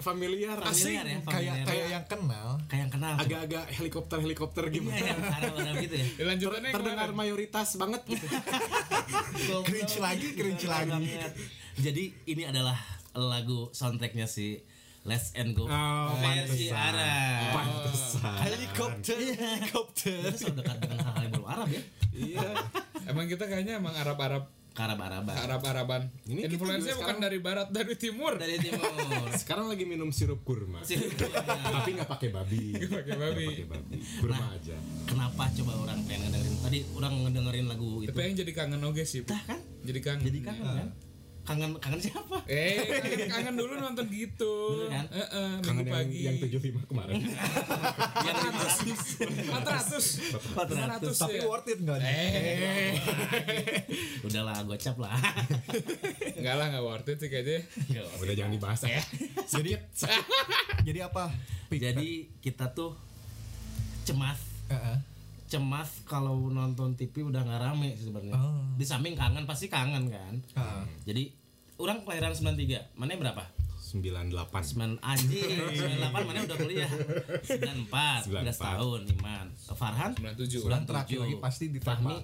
familiar asing Familiar ya, kayak familiar. kayak yang kenal. Kayak yang kenal. Agak-agak helikopter helikopter Iya, gimana? yang arah-arah gitu ya. Lanjutannya yang terdengar mayoritas banget. Gitu. Cringe lagi cringe lagi. jadi ini adalah lagu soundtracknya si Let's and Go. Oh, versi. Arab. Pantesan. Helikopter. Helikopter. Kita selalu dekat dengan hal-hal yang baru Arab ya. Iya. Emang kita kayaknya emang Arab-Arab ke Arab-Araban Arab-Araban. Ini juga bukan dari barat dari timur. dari timur sekarang lagi minum sirup kurma Sirup. tapi nggak pakai babi Pakai babi. Nggak pakai babi kurma aja kenapa coba orang pengen ngedengerin tadi orang ngedengerin lagu itu Tapi yang jadi kangen oge sih. Tah kan Jadi kangen. jadi kangen kan kangen kangen siapa Eh, kangen, kangen dulu nonton gitu. Bener kan? Heeh, kangen minggu yang, pagi. yang 75 kemarin yang 400. 400 tapi ya. worth it nggak nih? Eh, udahlah gocap lah enggak lah enggak worth it sih kayaknya. udah jangan dibahas ya jadi jadi apa jadi kita tuh cemas Heeh. Cemas kalau nonton TV udah nggak rame sih sebenarnya Oh. di samping kangen pasti kangen kan Heeh. jadi orang kelahiran 93 mana yang berapa 98 9 anjing 98 mana udah kuliah 94 udah 94. setahun Iman Farhan 97. Bulan terakhir lagi pasti Fahmi ditambah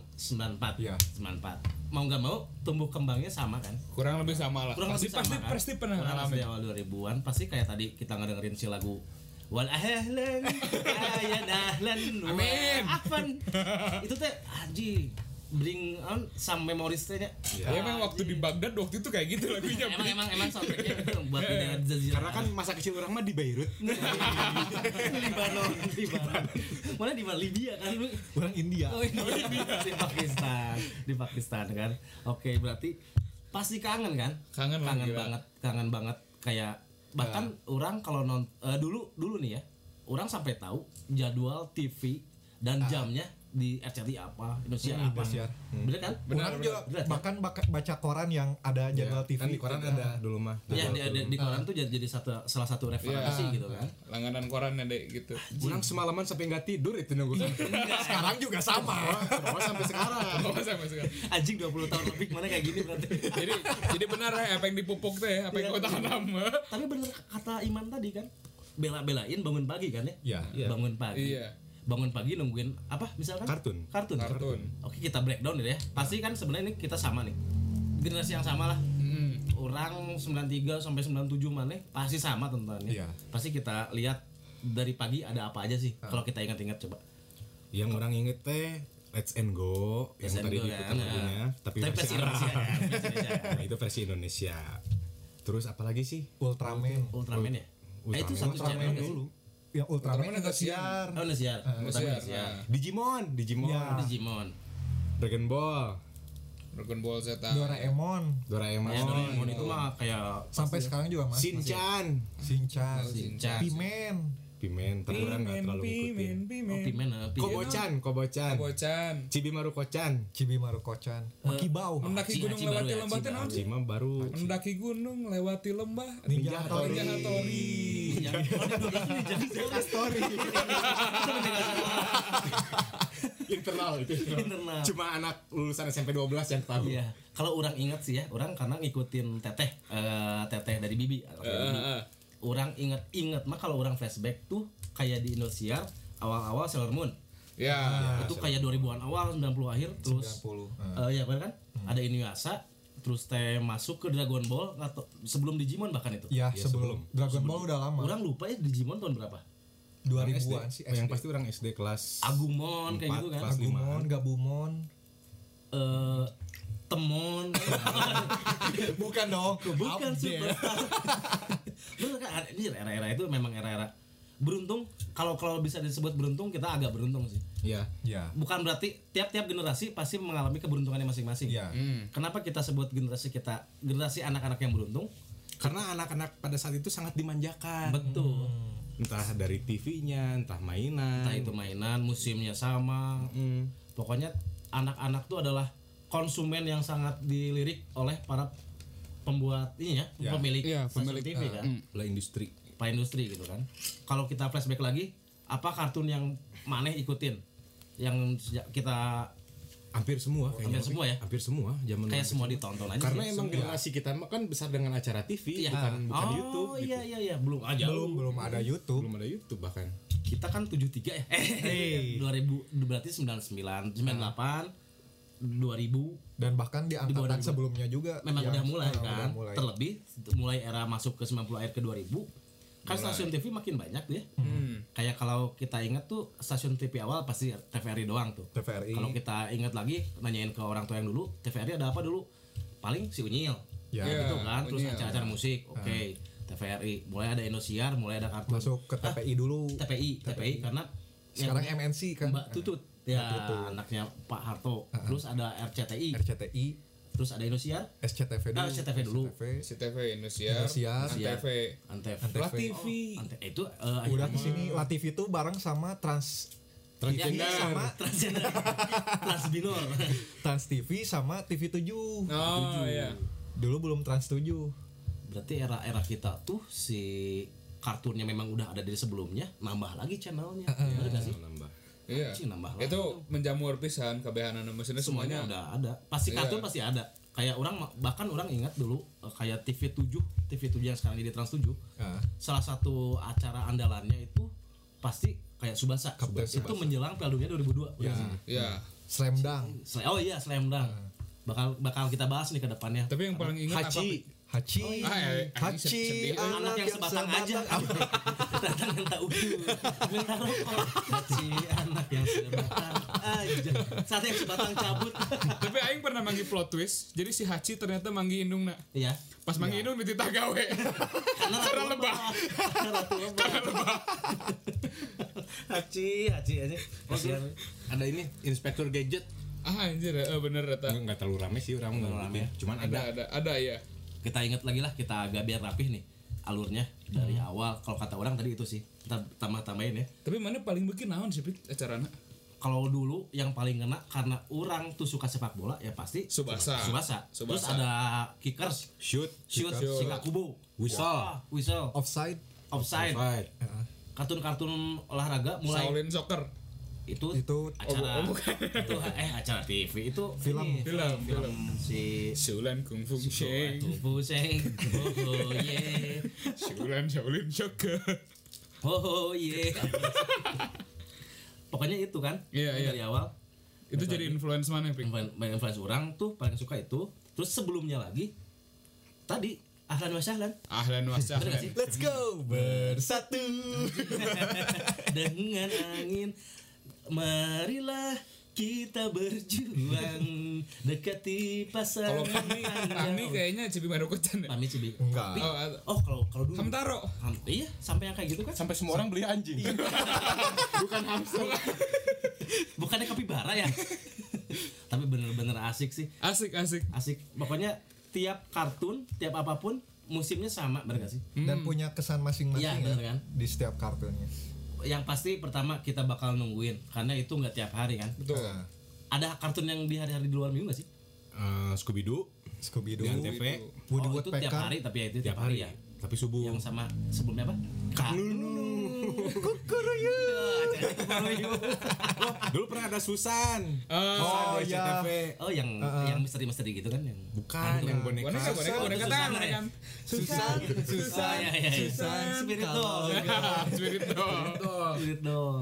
94 Iya. 94 mau nggak mau tumbuh kembangnya sama kan Kurang lebih sama lah. kurang pasti lebih pasti sama kan pasti pernah Kurang ngalamin. lebih awal 2000-an pasti kayak tadi kita ngedengerin si lagu Wal ahlan ya dahlan wa Amin. afan itu teh anjing bring on some memories teh nya. Ya emang waktu di Baghdad waktu itu kayak gitu lagunya. emang emang emang soundtracknya gitu buat di daerah Jazirah karena kan masa kecil orang mah di Beirut Libanon Libanon mana di mana Libya kan lu orang India Oh, India. di Pakistan, di Pakistan kan. Oke, berarti pasti kangen kan? Kangen banget, kangen banget kayak bahkan orang kalau non eh, dulu dulu nih ya, orang sampai tahu jadwal TV dan jamnya di RCTI apa, Indonesia Hmm, apa. Indosiar. Bener kan? Orang juga bener. bahkan baka- baca koran yang ada jadwal TV kan di koran ada dulu mah Ya, di, di, di koran tuh jadi, jadi satu salah satu referensi gitu kan. Langganan koran deh gitu. orang semalaman sampai nggak tidur itu nunggu sekarang juga sama Bawah sampai sekarang Oh, sampai sekarang. Anjing 20 tahun lebih mana kayak gini berarti. jadi jadi benar ya apa yang dipupuk teh apa yang kau tahan nama Tapi bener kata Iman tadi kan, bela-belain bangun pagi kan ya? ya Bangun pagi. iya bangun pagi nungguin apa misalkan? Kartun. kartun. Kartun. oke kita breakdown deh ya. Pasti kan sebenarnya ini kita sama nih. Generasi yang sama lah. Hmm. orang 93 sampai 97 mana pasti sama tontonannya Iya. pasti kita lihat dari pagi ada apa aja sih kalau kita ingat-ingat coba. Yang orang inget teh Let's and Go yang Let's and tadi Go, kan, lagunya nah. tapi Tapi versi Indonesia, versi Indonesia, kan. Nah, itu versi Indonesia. Terus apa lagi sih? Ultraman. Ultraman ya? Eh, itu satu Ultraman channel dulu ya Ultraman Ultraman ada Indosiar oh Indosiar Ultraman Indosiar, Indosiar nah. Digimon Digimon. Ya. Digimon. Dragon Ball. Dragon Ball Z. Doraemon. Doraemon. Ya Doraemon itu mah kayak sampai sekarang juga mas Shinchan. Shinchan. Shinchan. Pimen Pimen tapi orang nggak terlalu ngikutin. oh Pimen eh, Pimen. Kobocan Kobocan. Bocan Cibimaru Kocan. Cibi Marukocan Makibau mendaki gunung lewati ya, lembah teh Haji? Naon Cima baru. Mendaki gunung lewati lembah. Ninja Hattori Ninja Hattori Ninja Story internal itu Internal. cuma anak lulusan SMP 12 yang tahu. Iya, kalau orang ingat sih ya, orang karena ngikutin teteh, eh, teteh dari bibi. eh. Orang inget-inget mah kalau orang flashback tuh kayak di Indosiar awal-awal Sailor Moon. ya itu kayak 2000-an awal 90 akhir terus 90 eh, ya kan? Ada Inuyasha terus teh masuk ke Dragon Ball atau sebelum Digimon bahkan itu. ya sebelum. Dragon Ball udah lama. Orang lupa ya Digimon tahun berapa? 2000-an sih Oh, yang SD. pasti orang SD kelas Agumon kayak Empat, gitu kan. Agumon Gabumon. Eh Temon. Bukan dong. Bukan Update. superstar bener kan? Ini era-era itu memang era-era. Beruntung kalau kalau bisa disebut beruntung kita agak beruntung sih. Iya. Ya bukan berarti tiap-tiap generasi pasti mengalami keberuntungannya masing-masing. Ya Hmm. kenapa kita sebut generasi kita generasi anak-anak yang beruntung? Karena anak-anak pada saat itu sangat dimanjakan. betul. Entah dari TV-nya, entah mainan. entah itu mainan musimnya sama. Mm. pokoknya anak-anak tuh adalah konsumen yang sangat dilirik oleh para pembuat ini ya, Ya. pemilik stasiun pemilik, TV kan Lah industri. Pak industri gitu kan kalau kita flashback lagi apa kartun yang maneh ikutin yang sejak kita Hampir semua kayaknya. Hampir semua ya? Hampir semua zaman kayak semua ditonton aja Karena sih. emang generasi kita mah kan besar dengan acara TV, Iya. bukan bukan oh, YouTube gitu. iya iya iya belum aja belum belum ada YouTube Belum ada YouTube bahkan. kita kan 73 ya eh 2000 berarti 99 98 2000 dan bahkan di angkatan 2000. sebelumnya juga. Memang yang- udah mulai ah, kan? udah mulai. terlebih mulai era masuk ke 90 akhir ke 2000 kan stasiun TV makin banyak ya. Hmm. kayak kalau kita ingat tuh stasiun TV awal pasti TVRI doang tuh. TVRI kalau kita ingat lagi nanyain ke orang tua yang dulu TVRI ada apa dulu? Paling si Unyil. Ya. Iya. gitu kan terus acara-acara musik oke. TVRI mulai ada Indosiar mulai ada kartun. Masuk ke TPI dulu. TPI TPI karena yang sekarang MNC kan? Mbak Tutut ya anaknya Pak Harto. Terus ada RCTI RCTI terus ada Indosiar. SCTV dulu. Ah, SCTV dulu. CTV Indosiar, Indosiar. Antv. Antv. Antv. Lah TV. Oh, Ante- itu eh, udah ke sini Latif itu bareng sama Trans Ya, iya, sama transgender. Transbinor. Trans TV sama TV 7 Oh iya. dulu belum Trans 7 berarti era-era kita tuh si kartunnya memang udah ada dari sebelumnya nambah lagi channelnya. Bener gak sih? Nambah. Iya. Sih, nambah lagi. Itu menjamur pisan kebehanan mesinnya semuanya semuanya. udah ada pasti Iya. kartun pasti ada kayak orang bahkan orang ingat dulu eh, kayak TV 7 TV 7 yang sekarang jadi Trans 7 Ah. salah satu acara andalannya itu pasti kayak Subasa, Kapten itu menjelang Piala Dunia 2002 ya Iya. Slam Dunk oh iya Slam Dunk bakal bakal kita bahas nih ke depannya Tapi yang paling ingat apa? Hachi. Hachi eh, anjing Hachi anak yang sebatang aja datang minta udu minta rokok si anak yang sebatang aja saat yang sebatang cabut Tapi aing pernah manggi plot twist. Jadi si Hachi ternyata manggi indung nak. iya Pas manggi indung dititah gawe. karena lebah. karena lebah haci haci aja Oh, iya. ada ini Inspektur Gadget. Ah anjir, eh, bener eta. Enggak, terlalu rame sih orang enggak rame. Cuman Ada ada ada ada ya. Kita ingat lagi lah kita agak biar rapih nih alurnya dari awal kalau kata orang tadi itu sih kita tambah tambahin ya Tapi mana paling bikin naon sih Pik acarana? kalau dulu yang paling kena karena orang tuh suka sepak bola ya pasti Subasa. Subasa. Terus Subasa. ada kickers, shoot, shoot, Shoot. Shikakubo, Whistle. Wah, whistle, offside offside, fight. kartun-kartun olahraga mulai Shaolin Soccer. Itu Itu- acara oh, bukan. itu eh acara TV itu Film. ini, Film, film si Shulan Kung Fu Sheng. Tuh Puseng, oh yeah, Shulan Shaolin Soccer. oh yeah. Pokoknya itu kan Iya, iya. dari awal Itu jadi influence mana Pik? influence, influence orang tuh paling suka itu. Terus sebelumnya lagi tadi ahlan wa sahlan Ahlan wa sahlan. let's go bersatu dengan angin marilah kita berjuang dekati pasar Kalau Pami, Pami kayaknya Cibi Marukucan ya. Pami Cibi. Enggak. Oh, oh kalau kalau dulu. Hamtaro. Ham- iya sampai yang kayak gitu kan? Sampai semua orang beli anjing. Bukan hamster. bukannya kapibara ya? Tapi bener-bener asik sih. Asik asik. asik. Pokoknya tiap kartun tiap apa pun musimnya sama bener gak sih? Dan punya kesan masing-masing Iya, ya bener kan? di setiap kartunnya yang pasti pertama kita bakal nungguin karena itu nggak tiap hari kan? Betul. Nah, ada kartun yang di hari-hari di luar minggu gak sih? Eh, Scooby Doo Scooby Doo Antv Woody oh, itu tiap hari tapi ya itu tiap hari ya. Tapi subuh. yang sama sebelumnya apa? Kak Kukuruyu Dulu pernah ada Susan. Oh, oh di ya oh yang yang misteri-misteri gitu kan yang Bukan yang boneka. boneka boneka boneka tangan ya? kan. Susan Oh, Susan. Susan Spirit kalau- doll. Spirit doll. Spirit doll.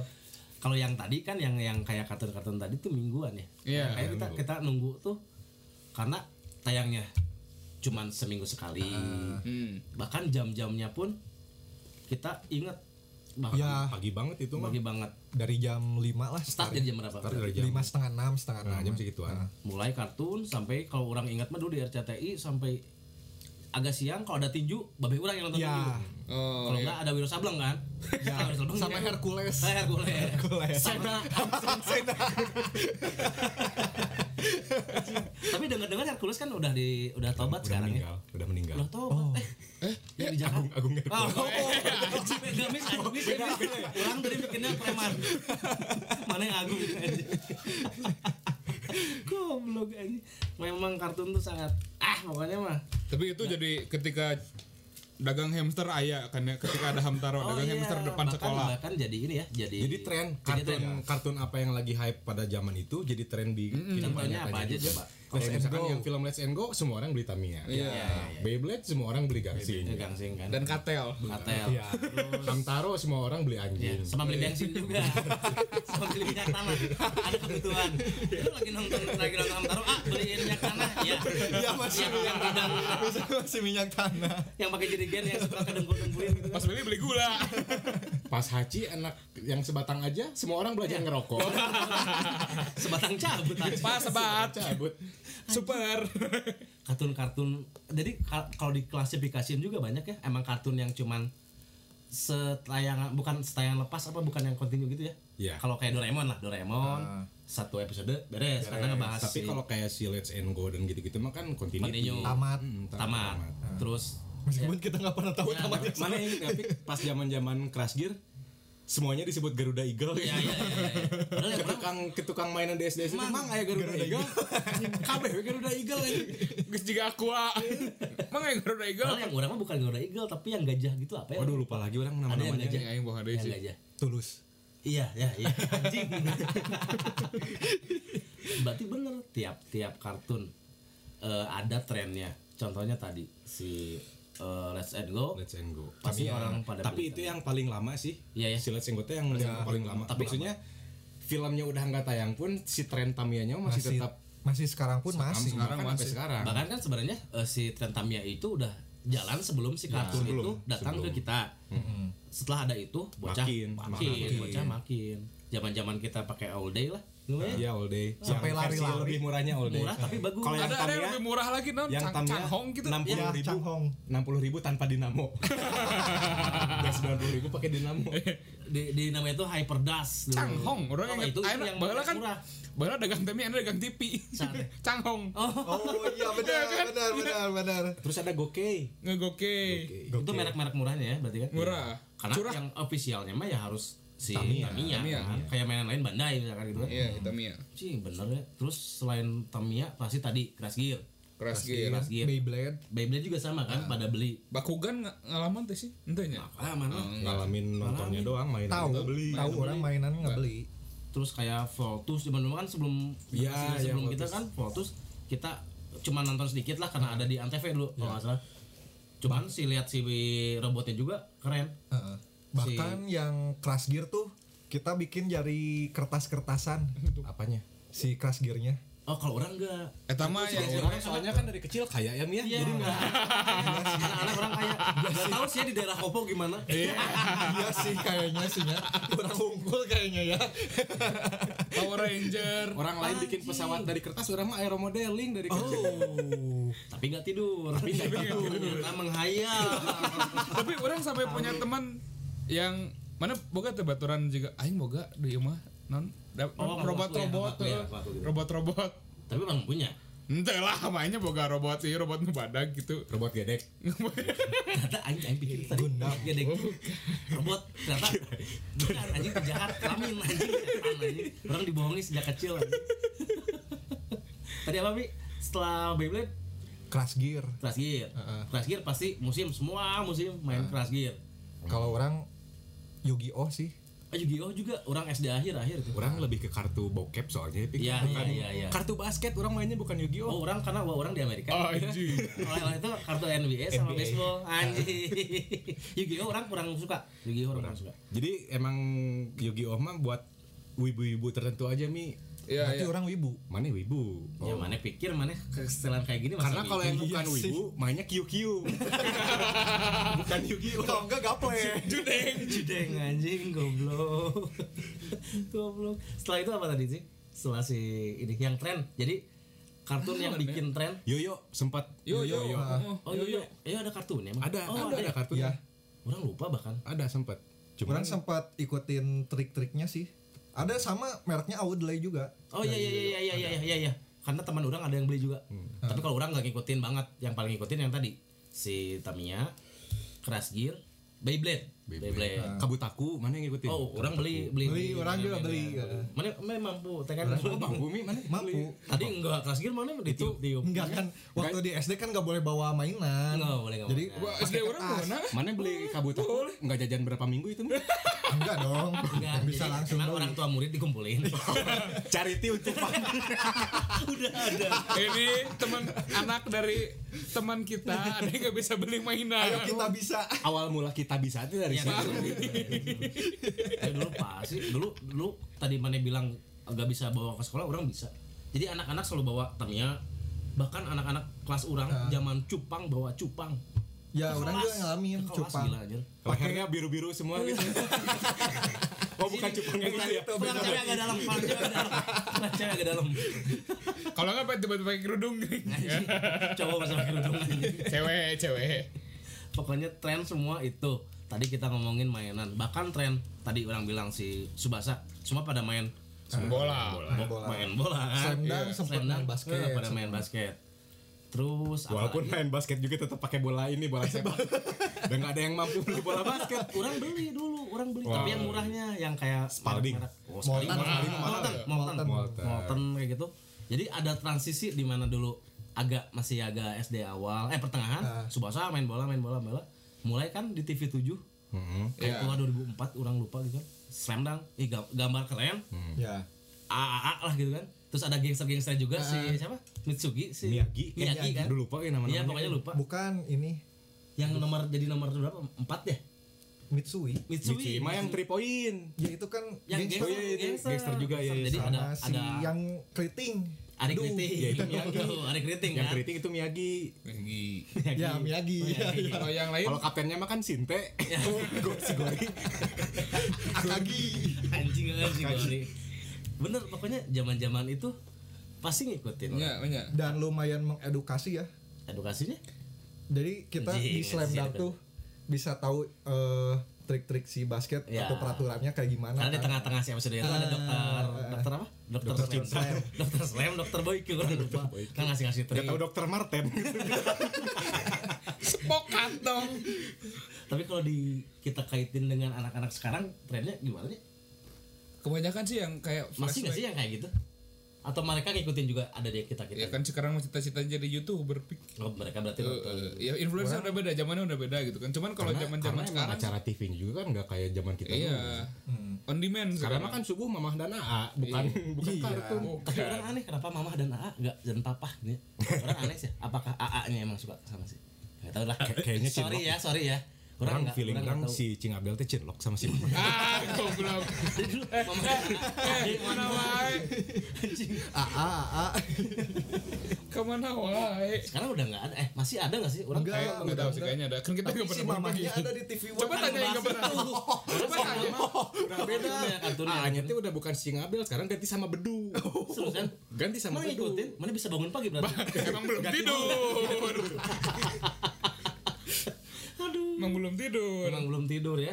Kalau yang tadi kan yang yang kayak kartun-kartun tadi tuh mingguan ya. Iya. Kayak kita kita nunggu tuh karena tayangnya cuman seminggu sekali. Hmm. Bahkan jam-jamnya pun kita inget bahkan ya Pagi banget itu mah. pagi banget. dari jam 5 lah Start jadi jam berapa? Start dari jam. lima setengah enam setengah Nah, enam jam segituan. Nah, Mulai kartun sampai kalau orang ingat mah dulu di RCTI sampai agak siang kalau ada tinju babe orang yang nonton ya tinju. Oh, Kalau iya. enggak ada Wiro Sableng kan? ya Wiro Sableng sama dia- Hercules Eh, Hercules. Hercules. Sena. Tapi dengar-dengar Hercules kan udah di udah tobat Udah sekarang ya. meninggal, udah meninggal. Udah tobat. Eh, yang di Jakarta. Agung Agung Oh, oh, oh. Gamis, beda. Orang tadi bikinnya preman. Mana yang Agung? Goblok anjing. Memang kartun tuh sangat ah pokoknya mah. Tapi itu jadi ketika dagang hamster ayah kan ya ketika ada hamtaro Oh, dagang iya. hamster depan Bahkan- sekolah. Bahkan jadi ini ya, jadi Jadi tren Jadi kartun tren. kartun apa yang lagi hype pada zaman itu jadi tren di kehidupan Contohnya nyatanya apa aja coba? Let's misalkan Go. yang film Let's and Go semua orang beli Tamiya. Iya. Beyblade semua orang beli Gangsing. Ya, gangsing kan. Dan katel. Katel. Iya. Hamtaro semua orang beli Ya, anjing. sama beli bensin juga. sama beli minyak tanah. Ada kebutuhan. Lu lagi nonton lagi nonton Hamtaro, ah beliin minyak tanah. Iya. Iya, masih yang, yang gudang masih minyak tanah yang pakai jerigen yang suka kedengkul-dengkulin gitu. Pas beli beli gula. Pas Haji anak yang sebatang aja semua orang belajar Iya. ngerokok. Sebatang cabut aja. Pas sebat. Cabut. Super. kartun-kartun jadi ka- kalau diklasifikasiin juga banyak ya emang kartun yang cuman setayangan bukan setayangan lepas apa bukan yang kontinu gitu ya Iya. kalau kayak Doraemon lah Doraemon satu episode beres, karena ngebahas Tapi kalau kayak si Let's and Go dan gitu-gitu mah kan. Continue. tamat Hmm, tamat terus meskipun kita nggak pernah tahu Ya, tamatnya Mana yang tapi pas zaman-zaman Crash Gear semuanya disebut Garuda Eagle ya ya ya, ya. padahal yang tukang ke tukang mainan di SD itu mang aya Garuda, Eagle kabeh we Garuda Eagle anjing. Geus jiga aqua. Mang yang Garuda Eagle. padahal yang orang mah bukan Garuda Eagle tapi yang gajah gitu apa ya waduh lupa lagi orang ada yang nama-namanya gajah Yang aing bawa deui sih. gajah tulus Iya, ya, iya. Anjing. Berarti bener tiap-tiap kartun eh, ada trennya. Contohnya tadi si eh, Let's and Go. Let's and Go Pasti Tapi- orang pada tapi itu yang paling lama sih Iya, ya. si Let's and Go itu yang, yang paling lama Tapi maksudnya filmnya udah nggak tayang pun si tren Tamiya-nya masih, masih tetap masih sekarang pun masih sekarang Sekarang sampai masih. sekarang Bahkan kan sebenarnya eh, si tren Tamiya itu udah jalan sebelum si kartun sebelum, itu datang sebelum. ke kita. Setelah ada itu bocah Makin, makin, makin. bocah makin. Zaman-zaman kita pakai all day lah. Ya. Iya all day Sampai lari-lari. lebih murahnya all day Murah tapi bagus. Kalau yang Ada ada yang lebih murah lagi non yang Tamiya Canghong gitu. enam puluh ya ribu Changhong enam puluh ribu tanpa dinamo sembilan puluh ribu pakai dinamo di, di namanya itu Hyper Dash. dulu. Canghong, orang Oh, yang itu, ayeuna yang baheula kan murah. dagang temi ada dagang TV. Sate. Canghong. Oh, oh iya benar benar benar benar terus ada gokey Ngegoke. itu merek-merek murahnya ya berarti kan? Murah. Karena yang ofisialnya mah ya harus si Tamiya. Tamiya, Tamiya. kan? kayak mainan lain Bandai misalkan gitu kan. Iya, Tamiya. Sih bener ya. Terus selain Tamiya pasti tadi Crash Gear. Crash Gear. Crash Gear. Beyblade Beyblade juga sama kan pada beli. Bakugan ng- ngalaman teh sih, ente nya. Ah, mana? ngalamin nontonnya doang main tahu beli tahu orang mainan nggak beli Terus kayak Voltus zaman dulu kan sebelum Iya, generasi iya, sebelum kita Voltus. kan Voltus kita cuma nonton sedikit lah karena ada di Antv dulu kalau nggak salah. Cuman si lihat si robotnya juga keren. Heeh. Bahkan yang Crash Gear tuh kita bikin dari kertas-kertasan. Apanya? Si Crash Gear-nya. Oh kalau orang enggak. Eta mah yang Orang soalnya kan dari kecil kaya ya Mia Iya. jadi nggak. Anak-anak orang kayak nggak tahu sih ya di daerah Kopo gimana. iya. Sih kayaknya sih ya. Kurang unggul kayaknya ya. Power Ranger. orang lain bikin pesawat dari kertas orang mah aeromodeling dari kecil. Oh. Tapi nggak tidur. Tapi nggak tidur. Ternyata menghayal. Tapi orang sampai punya teman yang mana boga teh baturan juga aing boga di imah non Oh, ya, ngaku ya, ngaku gitu. robot-robot Tapi orang punya. ente lah mainnya boga robot sih robot nu badag gitu robot gedek Ternyata aing aing pikir tadi Gundam. Gedek. Robot ternyata bukan anjing penjahat kelamin anjing anjing. Orang dibohongi sejak kecil anjing. Tadi apa Bi? Setelah Beyblade Crash Gear Crash Gear. Crash Gear pasti musim semua musim main Crash Gear. kalau orang Yu-Gi-Oh sih Ah Yu-Gi-Oh juga orang SD akhir akhir tuh. orang lebih ke kartu bokep soalnya Pik. Iya, Bukan- iya, iya, iya. kartu basket orang mainnya bukan Yu-Gi-Oh Oh orang karena wah, orang di Amerika. oh anjing Oleh itu kartu NBA sama NBA. baseball anjing. Yu-Gi-Oh orang kurang suka. Yu-Gi-Oh orang kurang suka. jadi emang Yu-Gi-Oh mah buat wibu-wibu tertentu aja Mi iya berarti iya orang wibu mana wibu Ya mana pikir mana kesetelan kayak gini karena kalau yang bukan Iya sih. wibu mainnya QQ bukan Yu-Gi-Oh kalau enggak gaple Judeng, judeng anjing goblok. goblok. Setelah itu apa tadi sih? Setelah si ini yang tren. Jadi kartun yang bikin tren. Yoyo sempat yo yo Yoyo. Oh, Oh iya, iya ada kartunnya. emang? ada oh, ada, ada ya? kartunya ya Orang lupa bahkan. ada sempat orang sempat ikutin trik-triknya sih ada sama mereknya Audley juga. Oh iya iya iya iya iya iya iya. Karena teman orang ada yang beli juga. Hmm. Tapi kalau orang nggak ngikutin banget, yang paling ngikutin yang tadi si Tamiya, Crash Gear, Beyblade. Beyblade. Kabutaku mana yang ngikutin? Oh, orang beli beli Beli, orang juga beli. Mana mana mampu, tekan Oh, mampu mi mana? Mampu. Tadi enggak Crash Gear mana ditiup-tiup. Enggak kan waktu di SD kan nggak boleh bawa mainan. Enggak boleh enggak Jadi SD orang mana? Mana beli kabutaku? Enggak jajan berapa minggu itu? Enggak dong. Enggak, Bisa langsung orang tua murid dikumpulin. Charity untuk Udah ada. Ini teman anak dari teman kita ada yang nggak bisa beli mainan. Ayo kita bisa. awal mula kita bisa itu dari Iya, situ. Ya, dulu pasti dulu dulu tadi mana bilang nggak bisa bawa ke sekolah orang bisa jadi anak-anak selalu bawa Tamiya bahkan anak-anak kelas orang zaman cupang bawa cupang Ya Ke orang kelas. juga ngalamin Ke kelas, cupang. gila aja Lehernya biru-biru semua gitu. oh bukan cupang yang itu ya. Pulang cewek agak dalam, pulang cewek agak dalam, pulang cewek agak dalam. Kalau nggak pakai tiba-tiba pakai kerudung Cowok masih pakai kerudung. Cewek, cewek. Pokoknya tren semua itu. Tadi kita ngomongin mainan, bahkan tren tadi orang bilang si Subasa semua pada main Bola. Bo- bola. main bola kan. Slam dunk Iya. sempet Slam main dunk, basket, eh, pada main basket. Terus Walaupun main basket juga tetap pakai bola ini bola sepak. Dan nggak ada yang mampu beli bola basket. orang beli dulu, orang beli Wah. tapi yang murahnya yang kayak Spalding. Oh, Spalding. Molten. Molten, Molten. Molten, Molten. Kayak gitu. Jadi ada transisi di mana dulu agak masih agak SD awal, eh pertengahan, Ah. Subasa main bola, main bola, main bola. Mulai kan di TV 7 Hmm. kayak keluar 2004 orang lupa gitu kan. Slam dunk, ih ga- gambar keren, Ya. AAA lah gitu kan. Terus ada gangster-gangster juga si siapa? Mitsugi si Miyagi. Miyagi kan. Dulu lupa ya Iya nama-namanya. pokoknya lupa. Bukan ini Yang nomor jadi nomor berapa? Empat ya? Mitsui. Mitsui. Mitsui mah yang 3 point. Ya itu kan yang gangster gangster, iya, itu gangster. gangster juga, ya, ya. Jadi sama ada si ada yang keriting. Aduh, Kriting. ya, itu Miyagi. Adik Kriting Yang kan. keriting itu Miyagi. Lagi. Ya Miyagi. Kalau yang lain Kalau kaptennya mah kan Sinte. Gue si Gori. Akagi. Anjing anjing Gori. Bener pokoknya zaman-zaman itu pasti ngikutin. enggak banyak. Dan lumayan mengedukasi ya. Edukasinya? Jadi kita Anjing, di slam dunk tuh bisa tahu eh, trik-trik si basket Ya. atau peraturannya kayak gimana. Karena di kan. tengah-tengah si episode itu ada dokter dokter apa? Dokter, Slam. dokter Slam, dokter Boyke orang lupa. Kan ngasih-ngasih trik. Gak tau dokter Marten. Sepokat dong. Tapi kalau di kita kaitin dengan anak-anak sekarang trennya gimana nih? Kebanyakan sih yang kayak Masih nggak sih yang kayak gitu? Atau mereka ngikutin juga ada di kita Ya kita? kan sekarang masih cita-cita jadi youtuber pik. Oh, mereka berarti nonton. eh, ya influencer udah beda, zamannya udah beda gitu kan. Cuman kalau zaman zaman sekarang acara TV-nya juga kan nggak kayak zaman kita iya dulu. on demand Karena sekarang. mah kan subuh mamah dan AA, bukan bukan kartun. Tapi orang aneh kenapa mama dan AA enggak dan papa gitu. Orang aneh sih. Apakah AA-nya emang suka sama sih? Enggak tahu lah. kayaknya sorry ya, sorry ya. Orang nggak- feeling orang si Cing Abdel teh cinlok sama si Mama. Ah, goblok. Mama AA. Eh, mana wae? AA AA. Ke mana wae? Sekarang udah enggak ada. Eh, masih ada enggak sih? Orang Enggak. Enggak tahu sih kayaknya ada. Kan kita enggak si pernah berbagi. mamanya ada di TV One. Coba tanya yang enggak pernah. Coba tanya. Udah beda kartunnya. AA-nya teh udah bukan si Cing Abdel, sekarang ganti sama Bedu. Serius kan? Ganti sama Mana Bedu. Mana bisa bangun pagi berarti? Emang belum tidur. Emang belum tidur. Emang belum tidur ya.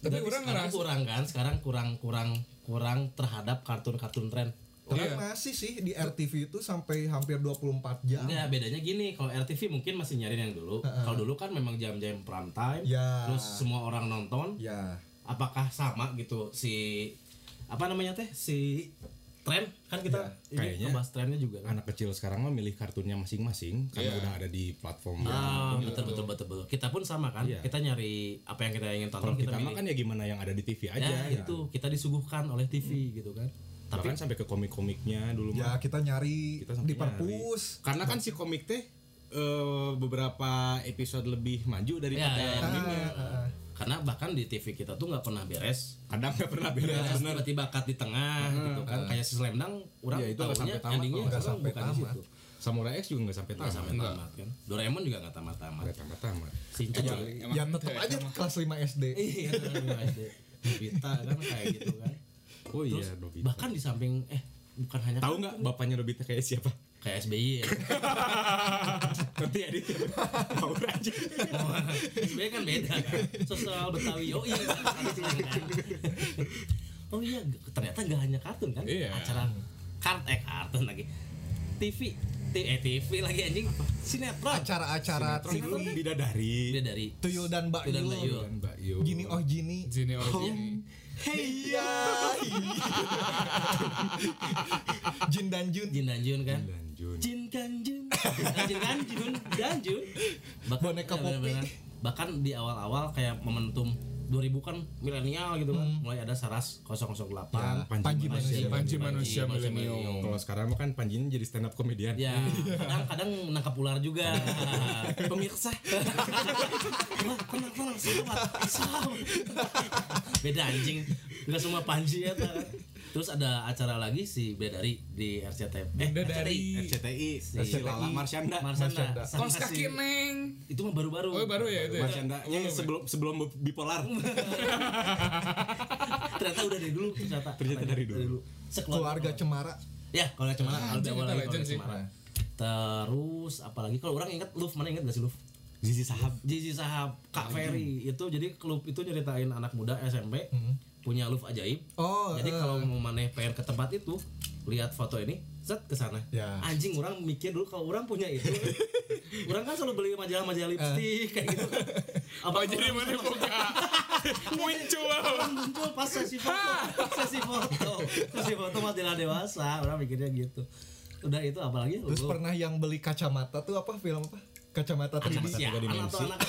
Tapi Berarti orang sekarang ngerasa- kurang kan? Sekarang kurang kurang kurang terhadap kartun-kartun tren. Orang Iya. masih sih di RTV itu sampai hampir 24 jam. Enggak, bedanya gini, kalau RTV mungkin masih nyariin yang dulu. Kalau dulu kan memang jam-jam prime time, Ya. terus semua orang nonton. Ya. Apakah sama gitu si apa namanya teh si tren kan kita ini Kayaknya ngebahas trennya juga kan. Anak kecil sekarang mah milih kartunnya masing-masing karena Iya. udah ada di platform. Ah, betul, betul betul betul Kita pun sama kan. Iya. Kita nyari apa yang kita ingin tonton kita, kita mah milih. kan ya gimana yang ada di TV aja. ya, gitu. itu kita disuguhkan oleh TV gitu kan. Tapi Bahkan sampai ke komik-komiknya dulu Ya mah. kita nyari Kita di perpus. Karena kan si komik teh eh, beberapa episode lebih maju ya, daripada ya, ya. animenya. Karena bahkan di TV kita tuh nggak pernah beres Kadang nggak pernah beres. beres bener. tiba-tiba cut di tengah gitu kan kayak si Slam Dunk orang Iya, itu nggak tahunya sampai tamat endingnya. Nggak sampai bukan tamat. situ Samurai X juga nggak sampai tamat. sampai tamat kan Doraemon juga nggak tamat-tamat Nggak tamat-tamat. Juga Emang Ya tetap teh, aja emang. kelas 5 SD. iya terus SD Nobita kan kayak gitu kan Oh terus iya, Nobita. bahkan di samping eh bukan hanya Tahu nggak bapaknya Nobita kayak siapa? Kayak SBY ya. Nanti edit. Tahu aja. SBY kan beda. Sosial Betawi oh iya oh iya ternyata nggak hanya kartun kan? Iya. acara kart eh kartun lagi. TV eh TV lagi anjing. Sinetron. Acara-acara Sinetron. TV bidadari. Dia dari Tuyul dan Mbak Tuyul dan Mbak Yul Gini oh Gini. Jini oh Jini. Heya Jin dan Jun. Jin dan Jun kan? Dan Jun Jin kan Jun Jin kan Jun dan Jun bahkan, Boneka ya, bener-bener. bahkan di awal-awal kayak momentum 2000 kan milenial gitu kan mulai ada Saras 008 Ya, Panji Manusia. Panji Manusia Milenium. kalau sekarang mah kan Panjinya jadi stand up komedian Ya, kadang-kadang menangkap ular juga. Pemirsa. Wah, sahabat, sahabat. Beda anjing. Enggak semua panji ya. Terus ada acara lagi si Bedari di RCTI. Eh, Bedari. RCTI Si si Lala Marsyanda Marsanda. sama Kos kaki neng. Itu mah baru-baru. Oh baru ya itu. ya? Marsyandanya sebelum sebelum bipolar Ternyata udah dari dulu ternyata. Ternyata dari dulu. Sekeluarga. Keluarga Cemara Ya, kalau Cemara, kalau Anjing, awal lagi sih. Cemara. Terus apalagi kalau orang ingat Luf, mana ingat gak sih Luf? Zizi Sahab Zizi Sahab Kak Ferry itu jadi klub itu nyeritain anak muda SMP punya love ajaib. Oh, jadi eh. kalau mau maneh pengen ke tempat itu lihat foto ini set ke sana. Ya. Anjing orang mikir dulu kalau orang punya itu. orang kan selalu beli majalah-majalah lipstick kayak gitu. Apa Oh jadi mana buka? Muncul. muncul pas sesi foto, sesi foto, sesi foto majalah dewasa, orang mikirnya gitu. Udah itu apalagi Terus pernah yang beli kacamata tuh apa film apa? Kacamata 3D. sialan atau dimensi. anak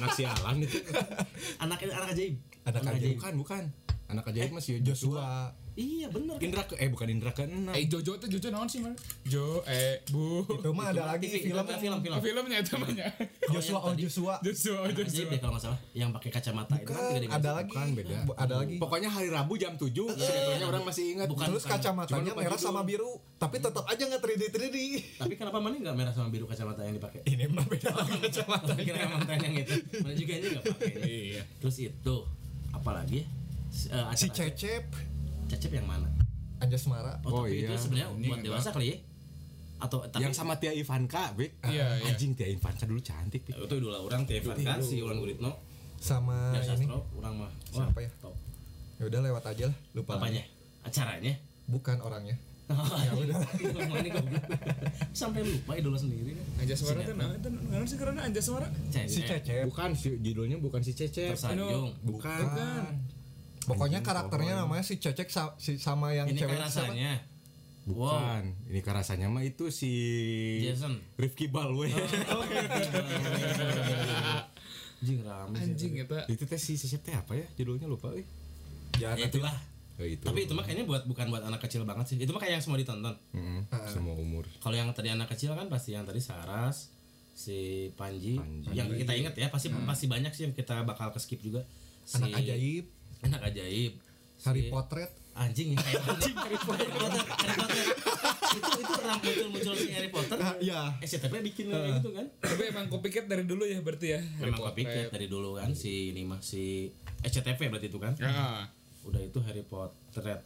anak sialan itu anak anak ajaib. Anak ajaib. bukan bukan anak ajaib masih Joshua. Iya bener. kan? Indra ke eh bukan Indra ke enam Eh Jojo tuh Jojo naon sih man? Jo eh bu. Itu mah ada lagi film film film. Oh, filmnya itu namanya. Joshua oh Joshua. Jojo oh Ajaib Jojo. deh kalau nggak salah yang pakai kacamata itu kan ada lagi. Bukan, beda. Ada lagi. pokoknya hari Rabu jam 7 sinetronnya orang masih ingat Bukan, Terus kacamatanya merah sama biru, tapi tetap aja nggak 3D 3D. Tapi kenapa mana nggak merah sama biru kacamata yang dipakai? Ini mah beda lagi kacamata. Kira emang yang itu. Mana juga ini nggak pakai. Iya. Terus itu apalagi? Si, eh, Si Cecep, Cecep yang mana? Anjasmara. Oh, Oh, tapi itu iya. sebenarnya buat nggak dewasa kali ya? Atau tapi yang sama Tia Ivanka Bek Iya, iya. anjing Tia Ivanka dulu cantik Bek. itu dulu orang Tevan kan si Ulan Guritno Sama dan ini. Orang mah. Wah, Siapa ya? top. Ya udah lewat aja lah, lupa. Apanya? Acaranya? Bukan orangnya. ya udah. ini goblok. Sampai lupa idola sendiri. Anja suara tuh nah itu naon sih karena Anja suara. Si Cecep. bukan si judulnya bukan si Cecep Tersanjung. bukan Bukan. Pokoknya karakternya namanya si Cecep sa- si sama yang Ini cewek kan siapa? rasanya. bukan ini kan rasanya mah itu si Jason. Rifki Balwe Anjing rame. Anjing eta. itu teh si Cecep teh apa ya judulnya lupa euy Ya, Ya itulah. Oh, itu Tapi itu mah kayaknya buat bukan buat anak kecil banget sih. Itu mah kayak yang semua ditonton. Mm-mm, semua umur Kalau yang tadi anak kecil kan pasti yang tadi Saras, si Panji, Panji. yang kita inget ya pasti pasti banyak sih yang kita bakal ke skip juga. Si anak ajaib, Anak ajaib. Si- Harry Potter. Anjing yang kayak anjing Harry Potter. Harry Potter. itu itu orang muncul-muncul si Harry Potter. Ah, iya. SCTV bikin kayak gitu kan. Tapi emang kopiket dari dulu ya berarti ya. Harry kepikiran dari dulu kan si ini mah si SCTV berarti itu kan. Ya. Udah itu Harry Potter.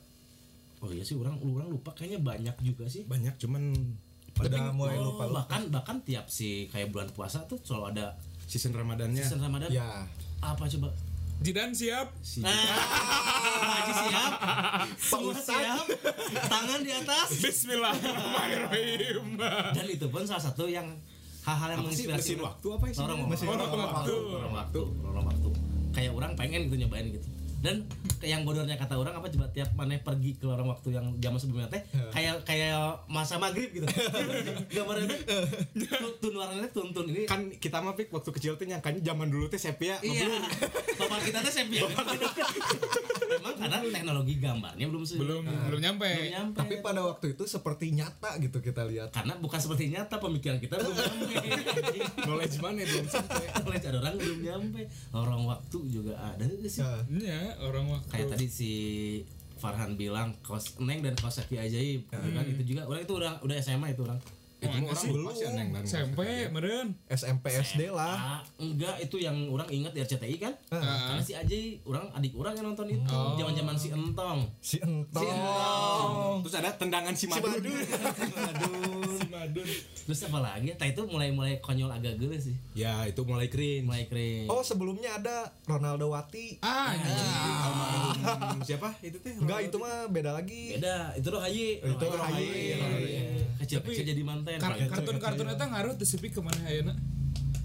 Oh iya sih orang orang lupa kayaknya banyak juga sih. banyak cuman Udah mulai Oh, lupa lupa. bahkan bahkan tiap si kayak bulan puasa tuh selalu ada season Ramadannya season Ramadan. Ya. Apa coba? Jidan siap. si Nah, Haji siap, semua siap, tangan di atas. Bismillahirrahmanirrahim. Dan itu pun salah satu yang hal-hal yang menginspirasi. Mesin waktu apa sih? Lorong waktu. lorong waktu. Lorong waktu. Lorong waktu. Kayak orang pengen gitu nyobain gitu. Dan kayak yang bodornya kata orang apa coba tiap mana pergi ke lorong waktu yang zaman sebelumnya teh kayak kayak masa maghrib gitu. Gambarnya teh tu- tun warnanya tuntun ini kan kita mah Pik, waktu kecil tuh nyangkanya zaman dulu teh sepia Iya. Bapak kita teh sepia. Memang karena teknologi gambarnya belum se- Belum belum nyampe. belum nyampe. Tapi pada waktu itu seperti nyata gitu kita lihat. karena bukan seperti nyata pemikiran kita belum nyampe. knowledge mana belum sampai Oleh ada orang belum nyampe. Orang waktu juga ada sih. Ya. Iya, orang waktu. Kayak tadi si Farhan bilang kos Neng dan Kosaki ajaib gitu kan itu juga orang itu udah udah SMA itu orang itu mah orang sih. neng dan SMP meren. SMP SD lah. ah, enggak itu yang orang ingat di RCTI kan? Karena si Ajay orang adik orang yang nonton itu. Zaman zaman si Entong. Si Entong. terus ada tendangan si Madun Aduh terus apa lagi tah itu mulai mulai konyol agak gede sih Ya itu mulai cringe. mulai keren Oh sebelumnya ada Ronaldo Wati. Ah, Hmm, siapa itu teh? Enggak itu mah beda lagi. beda itu roh hayi Itu Hayi. kecil kecil jadi manten kar- kartun-kartun itu ngaruh teu sepi ke mana ayeuna?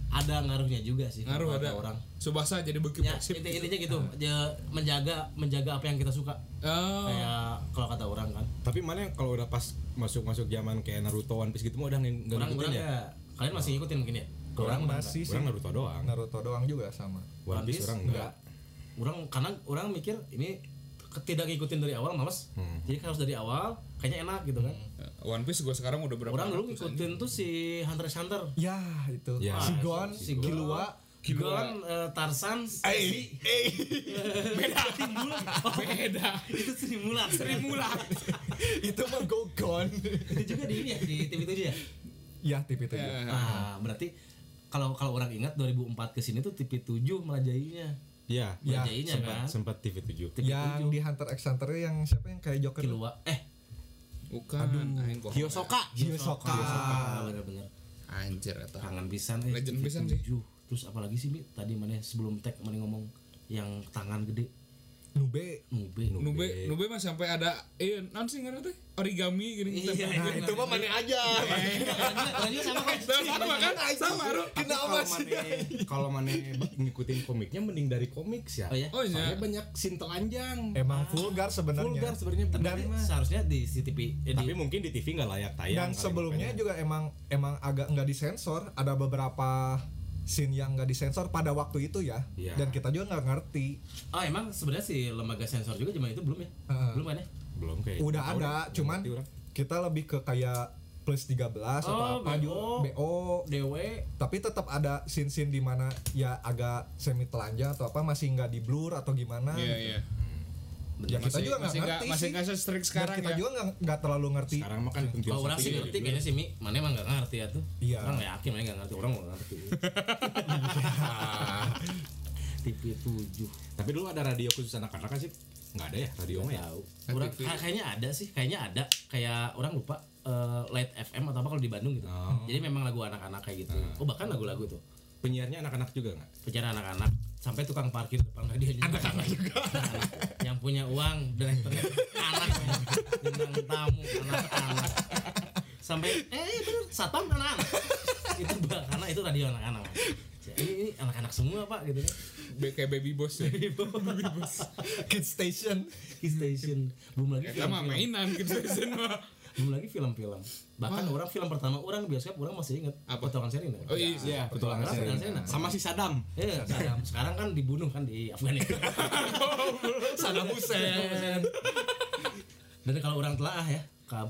Ada ngaruhnya juga sih Ngaruh ada kata orang Subasa jadi beki ya persib. inti- intinya gitu ya, menjaga menjaga apa yang kita suka Oh. kayak kalau kata orang kan Tapi mana yang kalau udah pas masuk-masuk zaman kayak Naruto One Piece gitu mah udah nggak ngikutin orang ya. ya kalian masih ngikutin mungkin ya Orang masih sih. Orang Naruto doang. Naruto doang juga sama. One Piece orang enggak. orang karena orang mikir ini tidak ngikutin dari awal males Hmm. jadi harus dari awal kayaknya enak gitu kan One Piece gue sekarang udah berapa? orang dulu ngikutin tuh si Hunter x Hunter Ya itu. Ya. Si Gon, si Killua. Gon, eh, Tarzan, Eh, eh. beda timbul beda itu Sri Mulat. Sri Mulat itu mah Go Gon. itu juga di ini ya di TV 7 ya. ya TV itu. Ya. Ah, berarti kalau kalau orang ingat 2004 ke sini tuh TV 7 merajainya. Iya. Ya, Merajainya kan. Sempat TV 7. TV Yang di Hunter x Hunter yang siapa yang kayak Joker? Kilua eh bukan aing kok Hyosoka. Hyosoka. ah, bener-bener anjir eta kangen pisan eh Legend pisan sih. 7. Terus apalagi sih Mi tadi mana sebelum tag mana ngomong yang tangan gede Nube. nube nube nube mah sampai ada eh non sih ngaran teh origami gini Iya, iya. Nah, itu mah mana aja. Juga sama kan sama Ru. Kenapa Kalau sih? mana kalau mana ngikutin komiknya mending dari komik ya. Oh ya? oh iya banyak scene telanjang. Emang vulgar sebenarnya. vulgar sebenarnya dan seharusnya di CTV eh, tapi mungkin di TV nggak layak Dan tayang. sebelumnya juga emang emang agak nggak disensor. Ada beberapa scene yang nggak disensor pada waktu itu ya. Iya. Dan kita juga nggak ngerti. Oh emang sebenarnya si lembaga sensor juga zaman itu belum ya? Heeh. Belum kan ya? belum kayak Udah ada, deh, cuman orang. kita lebih ke kayak plus 13 atau Oh, apa BO. juga BO DW tapi tetap ada scene-scene di mana ya agak semi telanjang atau apa masih nggak di blur atau gimana iya gitu. iya ya kita Masih- juga nggak masih nggak- ngerti masih sih nggak se-strict Dan sekarang kita ya. juga nggak nggak terlalu ngerti sekarang mah kan pentil Oh, orang sih satu ngerti gitu. kayaknya sih Mi. Mana emang gak ngerti ya tuh. Iya. Orang gak yakin mana gak ngerti. Orang gak ngerti. TV 7 Tapi dulu ada radio khusus anak-anak kan sih? Nggak ada ya radio mah ya? tahu. Orang kayaknya ada sih, kayaknya ada. Kayak orang lupa eh, Light FM atau apa kalau di Bandung gitu. Oh. Jadi memang lagu anak-anak kayak gitu. Oh, bahkan lagu-lagu tuh. Penyiarnya anak-anak juga nggak? Bicara anak-anak sampai tukang parkir depan radio anak-anak juga. yang punya uang direkturnya anak bintang tamu anak-anak. Sampai eh iya bener satpam anak-anak. itu bah- karena itu radio anak-anak. Ini, ini anak-anak semua pak gitu kan. Kayak baby boss ya Kids Station Kids Station belum lagi sama mainan gitu mah belum lagi film-film bahkan orang film pertama orang bioskop orang masih inget Apa? potongan Serina oh iya Iya, petualangan Petualangan Serena. Serena. Sama si Sadam. Iya, Saddam. sekarang kan dibunuh kan di Afghanistan. Saddam Hussein Dan kalau orang telah ya,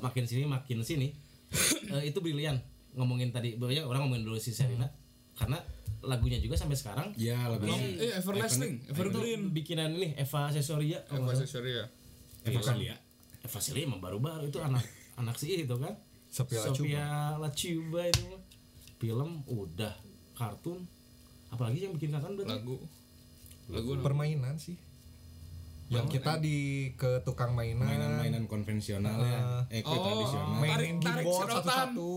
makin sini makin sini, eh, itu brilian ngomongin tadi, banyak orang ngomongin dulu si Serina, karena lagunya juga sampai sekarang Iya, lebih. eh everlasting evergreen bikinan ini Eva sih sorry ya Eva Celia. Eva Celia emang baru-baru itu anak anak si itu kan, Sophia. Sophia Lacuba itu film udah kartun, apalagi yang bikin kangen berarti lagu lagu permainan sih yang kita di ke tukang mainan Mainan-mainan konvensional ya. Eh, Oh. tradisional. mainin Tarik- keyboard satu-satu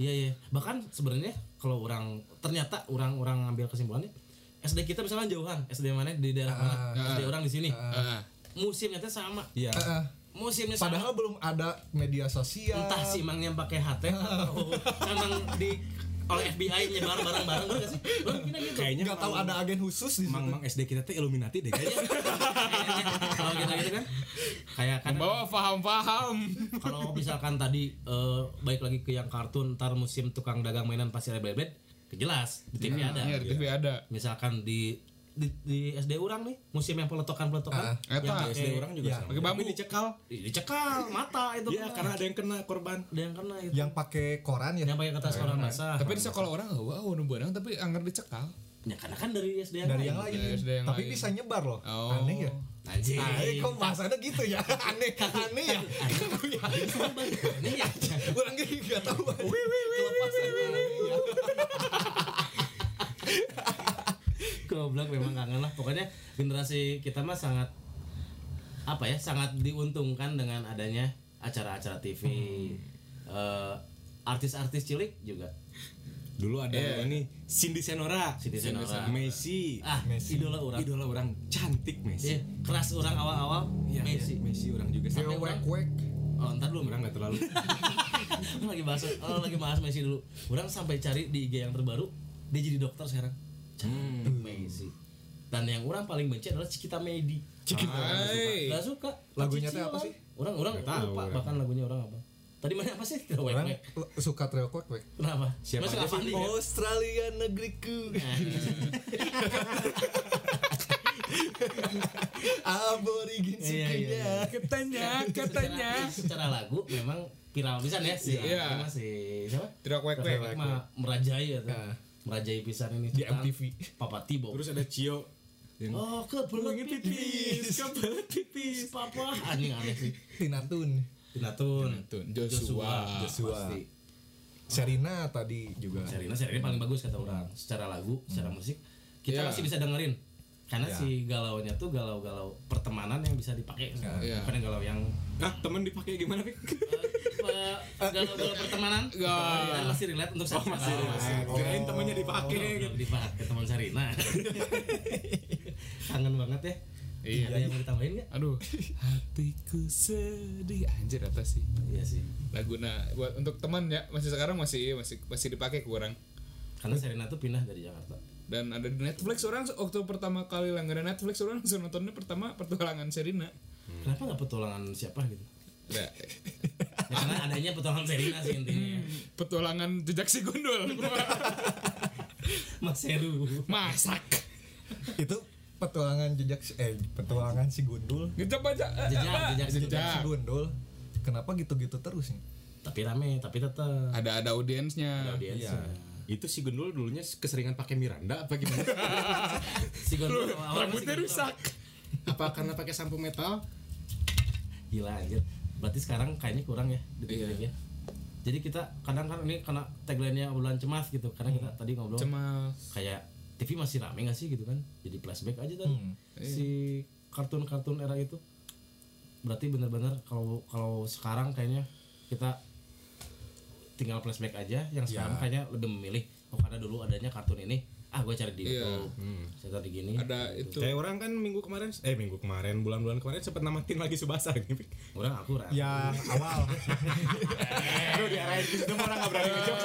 Iya iya. Bahkan sebenarnya kalau orang ternyata orang-orang ngambil kesimpulannya SD kita misalnya jauhan, SD mana di daerah mana, SD orang di sini. Ah. Musimnya sama. Iya. Heeh. Musimnya sama. padahal belum ada media sosial entah si emang yang pakai HT atau emang di oleh FBI nyebar gak sih? Lo gitu. Kayaknya nggak tahu ada agen khusus di situ Mang Mang SD kita tuh Illuminati deh kayaknya. Kayaknya kalau gitu gitu kan kayak kan bawa paham-paham kalau misalkan tadi eh, baik lagi ke yang kartun ntar musim tukang dagang mainan pasti ada bebet jelas di TV ada Iya, di TV ada misalkan di di, di SD orang nih musim yang peletokan peletokan Eta. yang Di SD orang juga Iya. sama. Pakai bambu. Dicekal. dicekal mata itu Iya, kena. karena ada yang kena korban. ada yang kena itu yang pakai koran ya yang pakai kertas koran basah tapi di sekolah orang oh, wow nu beunang tapi anggar dicekal ya karena kan dari SD yang dari lain. yang lain Dari SD yang tapi lain. bisa nyebar loh Oh. aneh ya anjing aneh kok bahasanya gitu ya aneh aneh ya ini ya orang gini nggak tahu kelepasan aneh ya. Goblok memang kangen lah. Pokoknya generasi kita mah sangat apa ya sangat diuntungkan dengan adanya acara-acara TV Hmm. Eh, artis-artis cilik juga. Dulu ada Iya. ini Cindy Senora, Cindy Senora. Messi. ah Messi. idola orang. Idola orang. Cantik Messi. Iya, keras orang awal-awal Iya, Messi iya, Messi. Orang juga. Sampai orang- wek oh ntar dulu. Orang nggak terlalu. Lagi bahas oh, lagi bahas Messi dulu. Orang sampai cari di IG yang terbaru dia jadi dokter sekarang cantik Messi dan yang orang paling benci adalah Cikita Medi Hai. Gak suka Lagunya teh apa sih? Orang orang Nggak tahu, lupa orang. bahkan lagunya orang apa Tadi mana apa sih? Tidak wek orang wek suka trio wek wek Kenapa? Siapa Masuk aja apa sih? nih? Australia negeriku. Aborigin Iya, iya, iya. Katanya, katanya. Secara, secara lagu memang viral pisan ya si Iya. Mas si siapa? Tidak wek Wek wek. mah merajai ya tuh. Merajai pisan ini Di MTV. Papa Tibo. Terus ada Cio yang Oh, kebelet pipis, kebelet pipis, papa. Anjing aneh sih. Tina Tun Tinatun, Tun, Joshua. Joshua. pasti. Serina tadi juga Serina, Serina paling bagus kata orang. Secara lagu, secara musik, kita Iya. masih bisa dengerin. Karena Iya. si galaunya tuh galau-galau pertemanan yang bisa dipakai. Iya. Bukan yang galau yang ah temen dipakai gimana Pik? eh, galau-galau pertemanan. Nggak. Dan masih relate untuk Oh, masih relate. Kirain temennya dipakai gitu. dipakai teman Sarina. Kangen banget ya. Iya. Ada yang mau ditambahin nggak? Aduh, hatiku sedih anjir apa sih? Iya sih. Laguna buat untuk teman ya masih sekarang masih masih masih dipakai kurang. Karena Serena tuh pindah dari Jakarta. Dan ada di Netflix orang waktu pertama kali langganan Netflix orang langsung nontonnya pertama petualangan Serina. Kenapa nggak petualangan siapa gitu? Ada Ya, karena adanya petualangan Serena sih intinya. petualangan jejak si gundul. Mas Heru. Masak. itu petualangan jejak si- eh petualangan si Gundul Kita baca eh, Jejak, apa? jejak, jejak si Gundul kenapa gitu-gitu terus nih Tapi rame, tapi tetap Ada ada audiensnya. audiens. Iya. Itu si Gundul dulunya keseringan pakai Miranda apa gimana? Si si Rambutnya Gondol- rusak. apa karena pakai sampo metal? Gila anjir. Berarti sekarang kayaknya kurang ya di Iya. Ya. Jadi kita kadang kan ini karena tagline-nya obrolan cemas gitu. Karena kita tadi ngobrol Cemas. kayak TV masih rame gak sih gitu kan? Jadi flashback aja tadi. Hmm. Si kartun-kartun era itu. Berarti bener-bener kalau kalau sekarang kayaknya kita tinggal flashback aja. Yang sekarang Ya. kayaknya lebih memilih. Oh karena dulu adanya kartun ini, ah gue cari di Iya. YouTube. Saya tadi gini. Ada itu. Kayak orang kan minggu kemarin, eh minggu kemarin, bulan-bulan kemarin sempat namatin lagi Subasa. Pik. Orang aku Ran. yang awal Aduh diarahin gitu orang nggak berani ngejok.